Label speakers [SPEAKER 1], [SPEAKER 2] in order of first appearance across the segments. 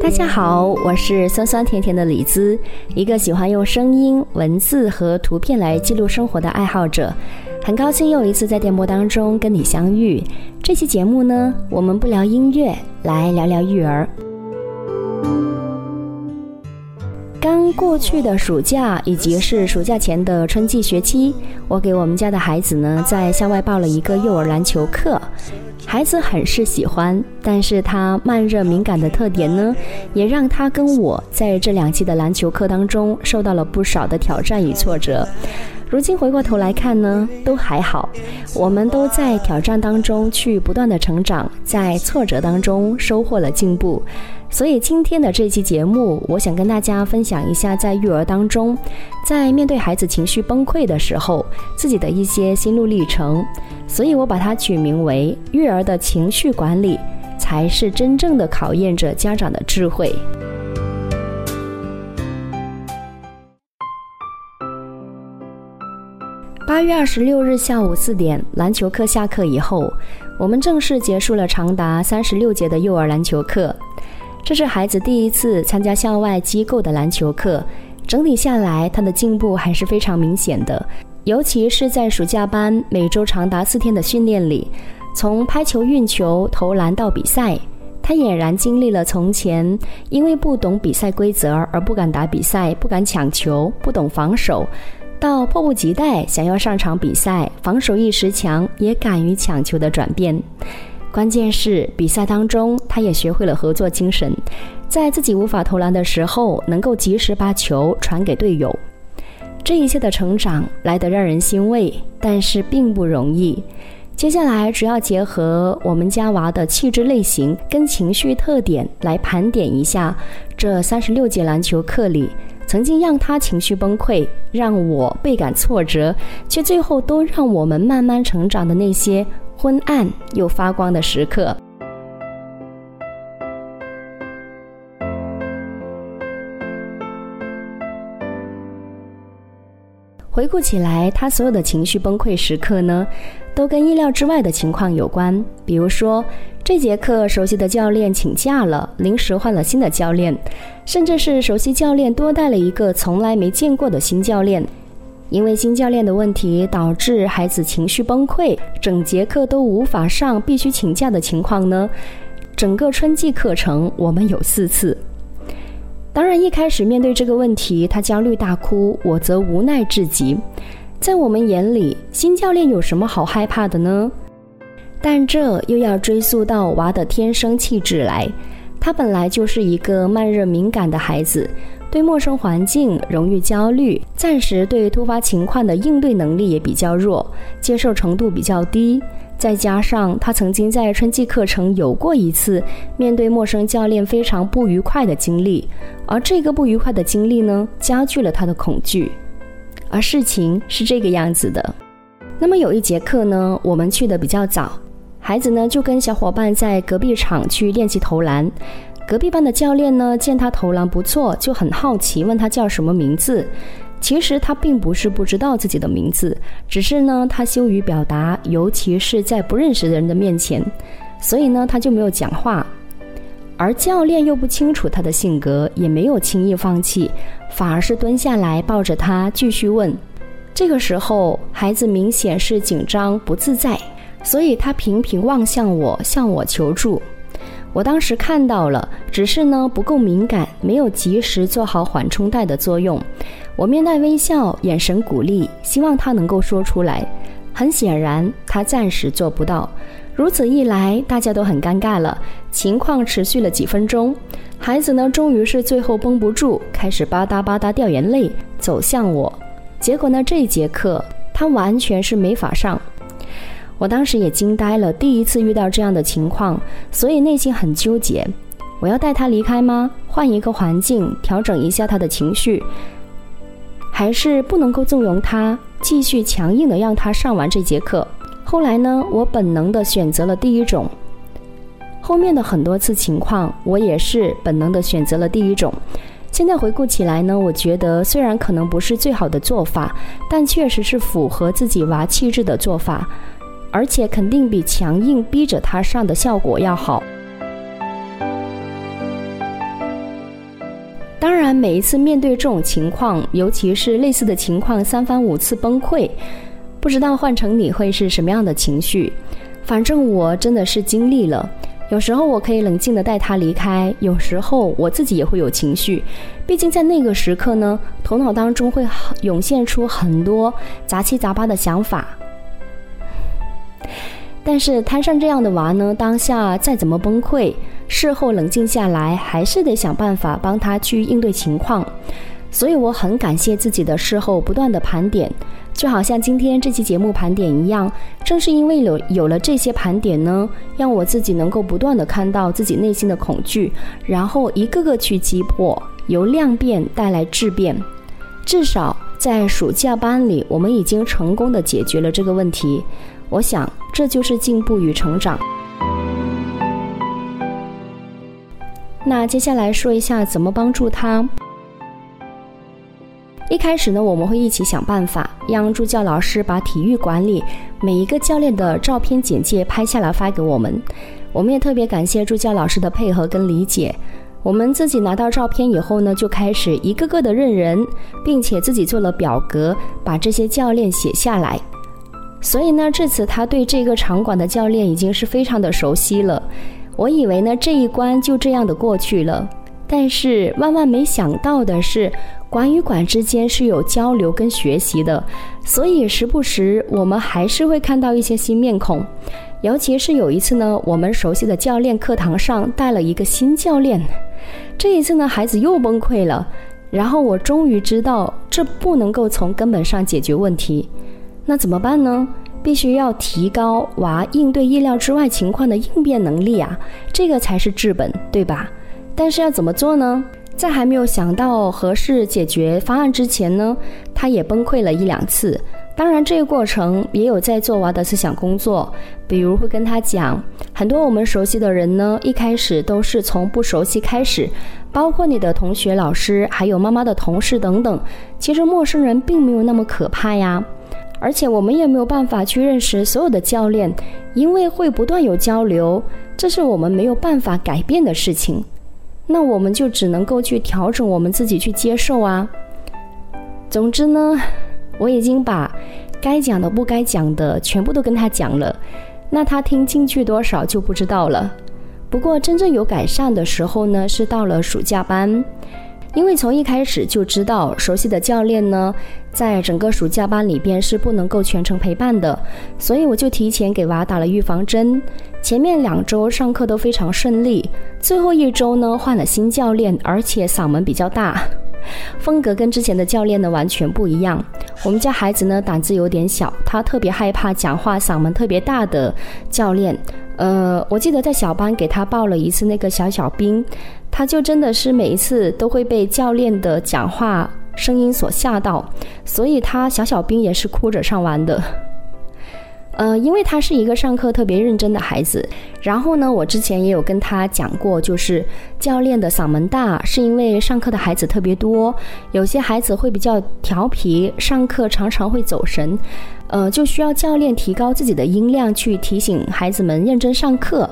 [SPEAKER 1] 大家好，我是酸酸甜甜的李子，一个喜欢用声音、文字和图片来记录生活的爱好者。很高兴又一次在电波当中跟你相遇。这期节目呢，我们不聊音乐，来聊聊育儿。刚过去的暑假以及是暑假前的春季学期，我给我们家的孩子呢，在校外报了一个幼儿篮球课。孩子很是喜欢，但是他慢热敏感的特点呢，也让他跟我在这两期的篮球课当中受到了不少的挑战与挫折。如今回过头来看呢，都还好，我们都在挑战当中去不断的成长，在挫折当中收获了进步。所以今天的这期节目，我想跟大家分享一下，在育儿当中，在面对孩子情绪崩溃的时候，自己的一些心路历程。所以我把它取名为“育儿儿的情绪管理”，才是真正的考验着家长的智慧。八月二十六日下午四点，篮球课下课以后，我们正式结束了长达三十六节的幼儿篮球课。这是孩子第一次参加校外机构的篮球课，整体下来，他的进步还是非常明显的。尤其是在暑假班每周长达四天的训练里，从拍球、运球、投篮到比赛，他俨然经历了从前因为不懂比赛规则而不敢打比赛、不敢抢球、不懂防守，到迫不及待想要上场比赛、防守意识强也敢于抢球的转变。关键是比赛当中，他也学会了合作精神，在自己无法投篮的时候，能够及时把球传给队友。这一切的成长来得让人欣慰，但是并不容易。接下来，主要结合我们家娃的气质类型跟情绪特点来盘点一下，这三十六节篮球课里，曾经让他情绪崩溃、让我倍感挫折，却最后都让我们慢慢成长的那些。昏暗又发光的时刻。回顾起来，他所有的情绪崩溃时刻呢，都跟意料之外的情况有关。比如说，这节课熟悉的教练请假了，临时换了新的教练，甚至是熟悉教练多带了一个从来没见过的新教练。因为新教练的问题，导致孩子情绪崩溃，整节课都无法上，必须请假的情况呢？整个春季课程我们有四次。当然，一开始面对这个问题，他焦虑大哭，我则无奈至极。在我们眼里，新教练有什么好害怕的呢？但这又要追溯到娃的天生气质来，他本来就是一个慢热敏感的孩子。对陌生环境容易焦虑，暂时对突发情况的应对能力也比较弱，接受程度比较低。再加上他曾经在春季课程有过一次面对陌生教练非常不愉快的经历，而这个不愉快的经历呢，加剧了他的恐惧。而事情是这个样子的。那么有一节课呢，我们去的比较早，孩子呢就跟小伙伴在隔壁场去练习投篮。隔壁班的教练呢，见他投篮不错，就很好奇，问他叫什么名字。其实他并不是不知道自己的名字，只是呢，他羞于表达，尤其是在不认识的人的面前，所以呢，他就没有讲话。而教练又不清楚他的性格，也没有轻易放弃，反而是蹲下来抱着他继续问。这个时候，孩子明显是紧张不自在，所以他频频望向我，向我求助。我当时看到了，只是呢不够敏感，没有及时做好缓冲带的作用。我面带微笑，眼神鼓励，希望他能够说出来。很显然，他暂时做不到。如此一来，大家都很尴尬了。情况持续了几分钟，孩子呢，终于是最后绷不住，开始吧嗒吧嗒掉眼泪，走向我。结果呢，这一节课他完全是没法上。我当时也惊呆了，第一次遇到这样的情况，所以内心很纠结。我要带他离开吗？换一个环境，调整一下他的情绪，还是不能够纵容他，继续强硬的让他上完这节课？后来呢，我本能的选择了第一种。后面的很多次情况，我也是本能的选择了第一种。现在回顾起来呢，我觉得虽然可能不是最好的做法，但确实是符合自己娃气质的做法。而且肯定比强硬逼着他上的效果要好。每一次面对这种情况，尤其是类似的情况三番五次崩溃，不知道换成你会是什么样的情绪。反正我真的是经历了。有时候我可以冷静地带他离开，有时候我自己也会有情绪。毕竟在那个时刻呢，头脑当中会涌现出很多杂七杂八的想法。但是摊上这样的娃呢，当下再怎么崩溃，事后冷静下来，还是得想办法帮他去应对情况。所以我很感谢自己的事后不断的盘点。就好像今天这期节目盘点一样，正是因为有有了这些盘点呢，让我自己能够不断的看到自己内心的恐惧，然后一个个去击破，由量变带来质变。至少在暑假班里，我们已经成功的解决了这个问题。我想，这就是进步与成长。那接下来说一下怎么帮助他。一开始呢，我们会一起想办法，让助教老师把体育馆里每一个教练的照片简介拍下来发给我们。我们也特别感谢助教老师的配合跟理解。我们自己拿到照片以后呢，就开始一个个的认人，并且自己做了表格，把这些教练写下来。所以呢，这次他对这个场馆的教练已经是非常的熟悉了。我以为呢这一关就这样的过去了，但是万万没想到的是。馆与馆之间是有交流跟学习的，所以时不时我们还是会看到一些新面孔。尤其是有一次呢，我们熟悉的教练课堂上带了一个新教练，这一次呢，孩子又崩溃了。然后我终于知道，这不能够从根本上解决问题。那怎么办呢？必须要提高娃应对意料之外情况的应变能力啊，这个才是治本，对吧？但是要怎么做呢？在还没有想到合适解决方案之前呢，他也崩溃了一两次。当然，这个过程也有在做娃的思想工作，比如会跟他讲，很多我们熟悉的人呢，一开始都是从不熟悉开始，包括你的同学、老师，还有妈妈的同事等等。其实陌生人并没有那么可怕呀，而且我们也没有办法去认识所有的教练，因为会不断有交流，这是我们没有办法改变的事情。那我们就只能够去调整我们自己去接受啊。总之呢，我已经把该讲的、不该讲的全部都跟他讲了，那他听进去多少就不知道了。不过真正有改善的时候呢，是到了暑假班。因为从一开始就知道，熟悉的教练呢，在整个暑假班里边是不能够全程陪伴的，所以我就提前给娃打了预防针。前面两周上课都非常顺利，最后一周呢换了新教练，而且嗓门比较大，风格跟之前的教练呢完全不一样。我们家孩子呢胆子有点小，他特别害怕讲话嗓门特别大的教练。呃，我记得在小班给他报了一次那个小小兵。他就真的是每一次都会被教练的讲话声音所吓到，所以他小小兵也是哭着上完的。呃，因为他是一个上课特别认真的孩子。然后呢，我之前也有跟他讲过，就是教练的嗓门大，是因为上课的孩子特别多，有些孩子会比较调皮，上课常常会走神，呃，就需要教练提高自己的音量去提醒孩子们认真上课。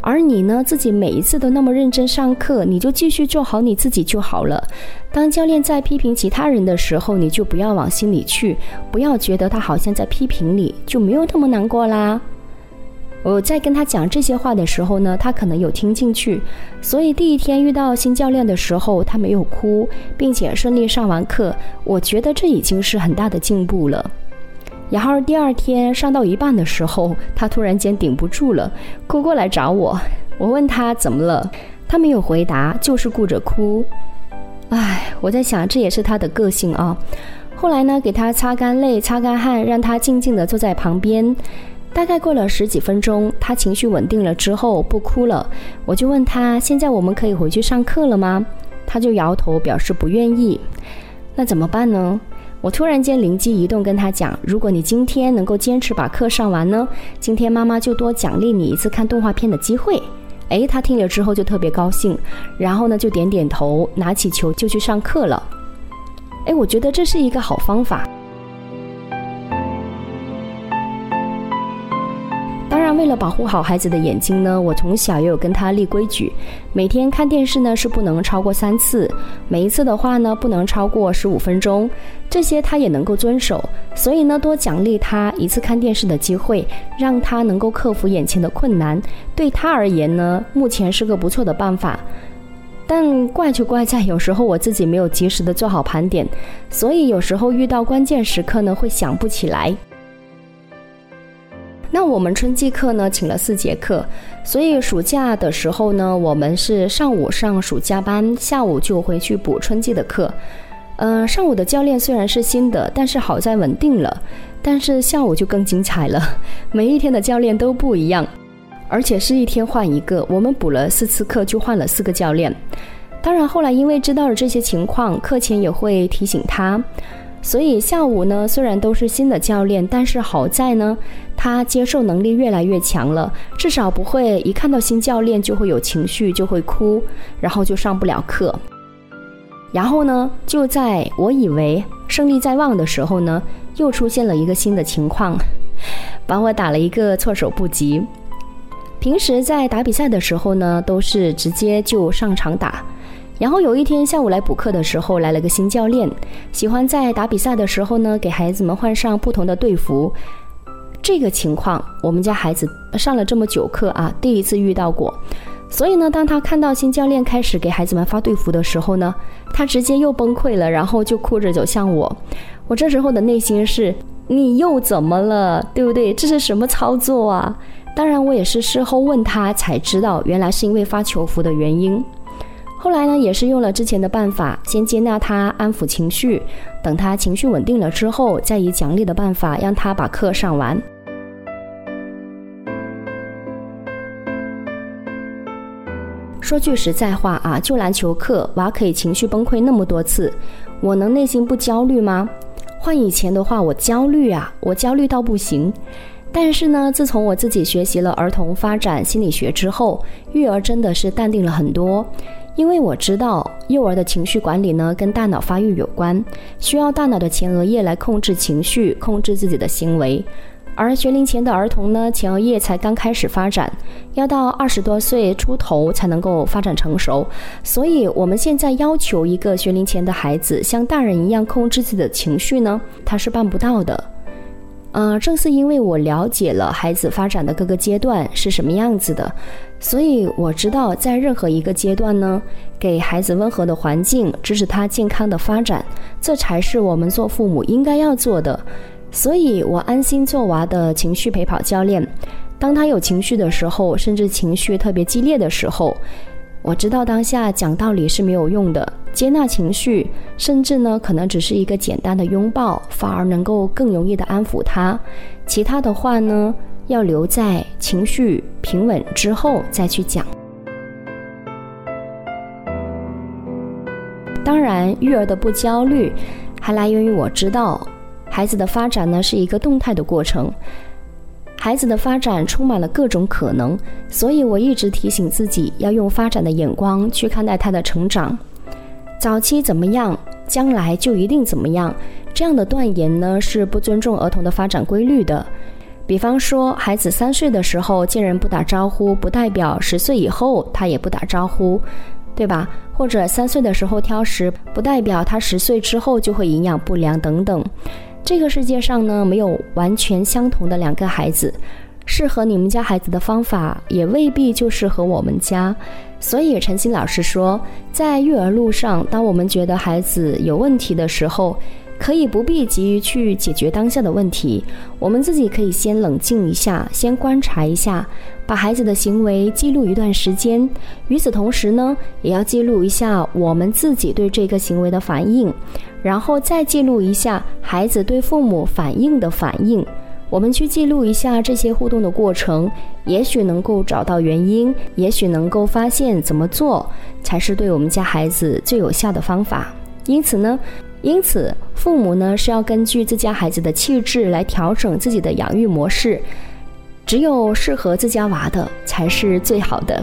[SPEAKER 1] 而你呢，自己每一次都那么认真上课，你就继续做好你自己就好了。当教练在批评其他人的时候，你就不要往心里去，不要觉得他好像在批评你，就没有那么难过啦。我在跟他讲这些话的时候呢，他可能有听进去，所以第一天遇到新教练的时候，他没有哭，并且顺利上完课。我觉得这已经是很大的进步了。然后第二天上到一半的时候，他突然间顶不住了，哭过来找我。我问他怎么了，他没有回答，就是顾着哭。唉，我在想这也是他的个性啊。后来呢，给他擦干泪、擦干汗，让他静静地坐在旁边。大概过了十几分钟，他情绪稳定了之后不哭了。我就问他：现在我们可以回去上课了吗？他就摇头表示不愿意。那怎么办呢？我突然间灵机一动，跟他讲：“如果你今天能够坚持把课上完呢，今天妈妈就多奖励你一次看动画片的机会。”哎，他听了之后就特别高兴，然后呢就点点头，拿起球就去上课了。哎，我觉得这是一个好方法。为了保护好孩子的眼睛呢，我从小也有跟他立规矩，每天看电视呢是不能超过三次，每一次的话呢不能超过十五分钟，这些他也能够遵守。所以呢，多奖励他一次看电视的机会，让他能够克服眼前的困难，对他而言呢，目前是个不错的办法。但怪就怪在有时候我自己没有及时的做好盘点，所以有时候遇到关键时刻呢会想不起来。那我们春季课呢，请了四节课，所以暑假的时候呢，我们是上午上暑假班，下午就回去补春季的课。呃，上午的教练虽然是新的，但是好在稳定了。但是下午就更精彩了，每一天的教练都不一样，而且是一天换一个。我们补了四次课，就换了四个教练。当然后来因为知道了这些情况，课前也会提醒他。所以下午呢，虽然都是新的教练，但是好在呢，他接受能力越来越强了，至少不会一看到新教练就会有情绪，就会哭，然后就上不了课。然后呢，就在我以为胜利在望的时候呢，又出现了一个新的情况，把我打了一个措手不及。平时在打比赛的时候呢，都是直接就上场打。然后有一天下午来补课的时候，来了个新教练，喜欢在打比赛的时候呢，给孩子们换上不同的队服。这个情况，我们家孩子上了这么久课啊，第一次遇到过。所以呢，当他看到新教练开始给孩子们发队服的时候呢，他直接又崩溃了，然后就哭着走向我。我这时候的内心是：你又怎么了？对不对？这是什么操作啊？当然，我也是事后问他才知道，原来是因为发球服的原因。后来呢，也是用了之前的办法，先接纳他，安抚情绪，等他情绪稳定了之后，再以奖励的办法让他把课上完。说句实在话啊，就篮球课，娃可以情绪崩溃那么多次，我能内心不焦虑吗？换以前的话，我焦虑啊，我焦虑到不行。但是呢，自从我自己学习了儿童发展心理学之后，育儿真的是淡定了很多。因为我知道，幼儿的情绪管理呢，跟大脑发育有关，需要大脑的前额叶来控制情绪，控制自己的行为。而学龄前的儿童呢，前额叶才刚开始发展，要到二十多岁出头才能够发展成熟。所以，我们现在要求一个学龄前的孩子像大人一样控制自己的情绪呢，他是办不到的。嗯，正是因为我了解了孩子发展的各个阶段是什么样子的，所以我知道在任何一个阶段呢，给孩子温和的环境，支持他健康的发展，这才是我们做父母应该要做的。所以我安心做娃的情绪陪跑教练。当他有情绪的时候，甚至情绪特别激烈的时候。我知道当下讲道理是没有用的，接纳情绪，甚至呢可能只是一个简单的拥抱，反而能够更容易的安抚他。其他的话呢，要留在情绪平稳之后再去讲。当然，育儿的不焦虑，还来源于我知道，孩子的发展呢是一个动态的过程。孩子的发展充满了各种可能，所以我一直提醒自己要用发展的眼光去看待他的成长。早期怎么样，将来就一定怎么样。这样的断言呢，是不尊重儿童的发展规律的。比方说，孩子三岁的时候见人不打招呼，不代表十岁以后他也不打招呼，对吧？或者三岁的时候挑食，不代表他十岁之后就会营养不良等等。这个世界上呢，没有完全相同的两个孩子，适合你们家孩子的方法也未必就适合我们家。所以陈鑫老师说，在育儿路上，当我们觉得孩子有问题的时候，可以不必急于去解决当下的问题，我们自己可以先冷静一下，先观察一下，把孩子的行为记录一段时间。与此同时呢，也要记录一下我们自己对这个行为的反应，然后再记录一下孩子对父母反应的反应。我们去记录一下这些互动的过程，也许能够找到原因，也许能够发现怎么做才是对我们家孩子最有效的方法。因此呢。因此，父母呢是要根据自家孩子的气质来调整自己的养育模式，只有适合自家娃的才是最好的。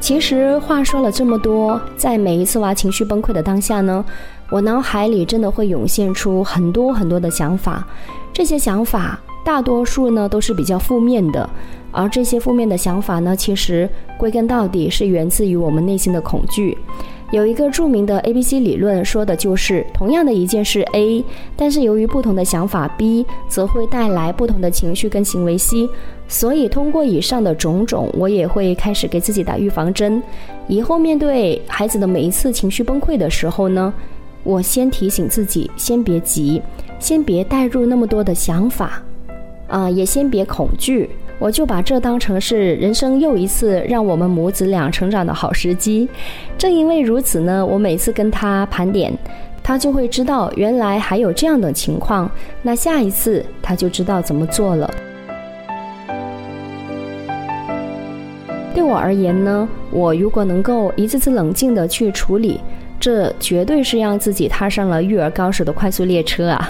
[SPEAKER 1] 其实话说了这么多，在每一次娃情绪崩溃的当下呢，我脑海里真的会涌现出很多很多的想法，这些想法大多数呢都是比较负面的。而这些负面的想法呢，其实归根到底是源自于我们内心的恐惧。有一个著名的 A B C 理论，说的就是同样的一件事 A，但是由于不同的想法 B，则会带来不同的情绪跟行为 C。所以通过以上的种种，我也会开始给自己打预防针。以后面对孩子的每一次情绪崩溃的时候呢，我先提醒自己，先别急，先别带入那么多的想法，啊，也先别恐惧。我就把这当成是人生又一次让我们母子俩成长的好时机。正因为如此呢，我每次跟他盘点，他就会知道原来还有这样的情况。那下一次他就知道怎么做了。对我而言呢，我如果能够一次次冷静的去处理，这绝对是让自己踏上了育儿高手的快速列车啊！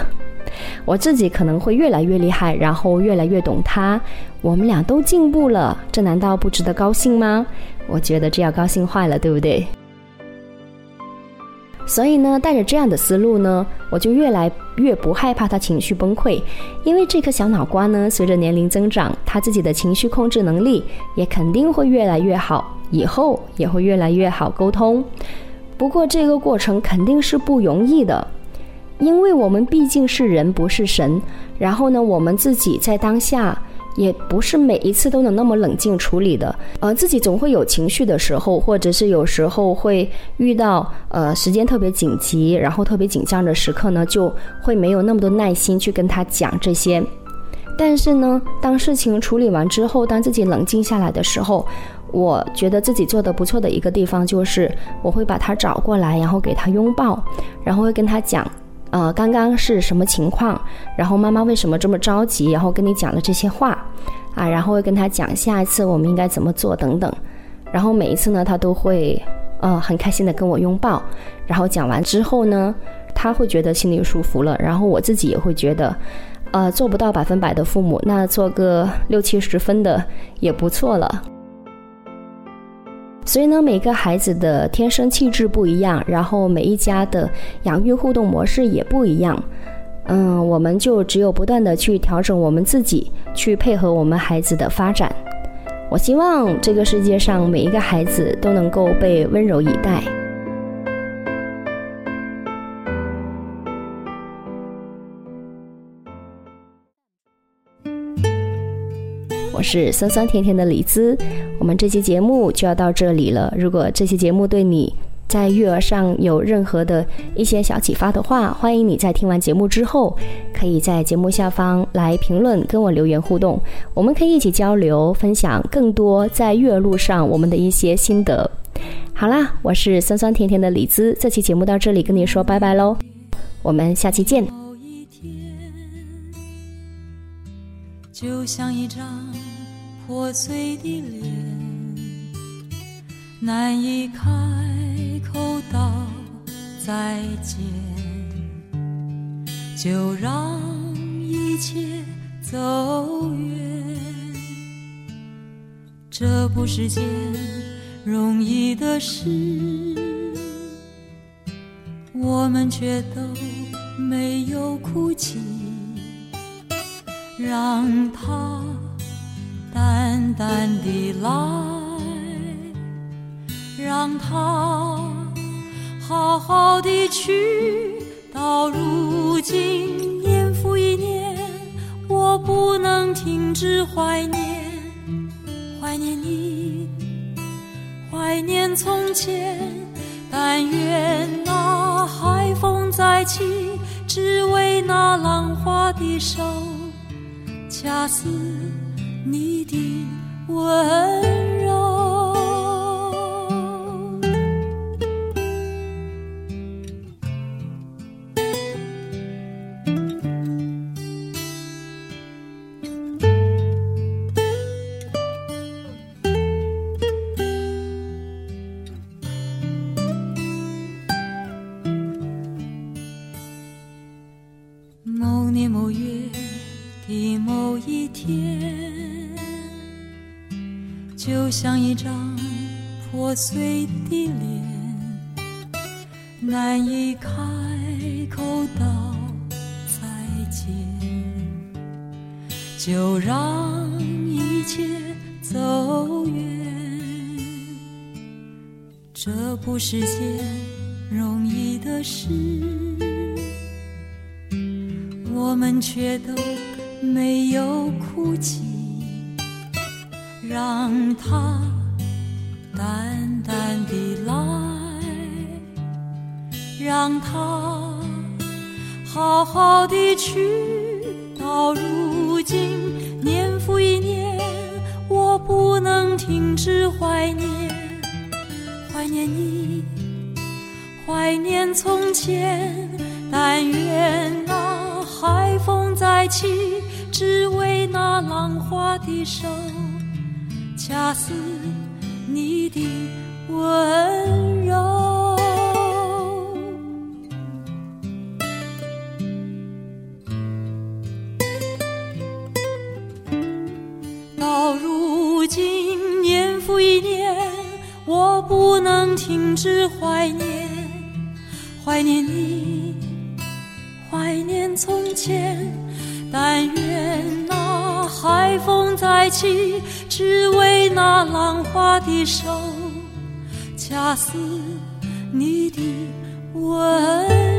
[SPEAKER 1] 我自己可能会越来越厉害，然后越来越懂他，我们俩都进步了，这难道不值得高兴吗？我觉得这要高兴坏了，对不对？所以呢，带着这样的思路呢，我就越来越不害怕他情绪崩溃，因为这颗小脑瓜呢，随着年龄增长，他自己的情绪控制能力也肯定会越来越好，以后也会越来越好沟通。不过这个过程肯定是不容易的。因为我们毕竟是人，不是神。然后呢，我们自己在当下也不是每一次都能那么冷静处理的。呃，自己总会有情绪的时候，或者是有时候会遇到呃时间特别紧急，然后特别紧张的时刻呢，就会没有那么多耐心去跟他讲这些。但是呢，当事情处理完之后，当自己冷静下来的时候，我觉得自己做的不错的一个地方就是，我会把他找过来，然后给他拥抱，然后会跟他讲。呃，刚刚是什么情况？然后妈妈为什么这么着急？然后跟你讲了这些话，啊，然后会跟他讲下一次我们应该怎么做等等。然后每一次呢，他都会呃很开心的跟我拥抱。然后讲完之后呢，他会觉得心里舒服了。然后我自己也会觉得，呃，做不到百分百的父母，那做个六七十分的也不错了。所以呢，每个孩子的天生气质不一样，然后每一家的养育互动模式也不一样。嗯，我们就只有不断的去调整我们自己，去配合我们孩子的发展。我希望这个世界上每一个孩子都能够被温柔以待。我是酸酸甜甜的李子，我们这期节目就要到这里了。如果这期节目对你在育儿上有任何的一些小启发的话，欢迎你在听完节目之后，可以在节目下方来评论，跟我留言互动，我们可以一起交流，分享更多在育儿路上我们的一些心得。好啦，我是酸酸甜甜的李子，这期节目到这里跟你说拜拜喽，我们下期见。就像一张。破碎的脸，难以开口道再见，就让一切走远。这不是件容易的事，我们却都没有哭泣，让它。淡淡的来，让它好好的去。到如今，年复一年，我不能停止怀念，怀念你，怀念从前。但愿那海风再起，只为那浪花的手，恰似。你的温
[SPEAKER 2] 碎的脸，难以开口道再见，就让一切走远。这不是件容易的事，我们却都没有哭泣，让它。淡淡的来，让它好好的去。到如今，年复一年，我不能停止怀念，怀念你，怀念从前。但愿那海风再起，只为那浪花的手，恰似。你的温柔，到如今年复一年，我不能停止怀念，怀念你，怀念从前，但愿海风再起。只为那浪花的手，恰似你的吻。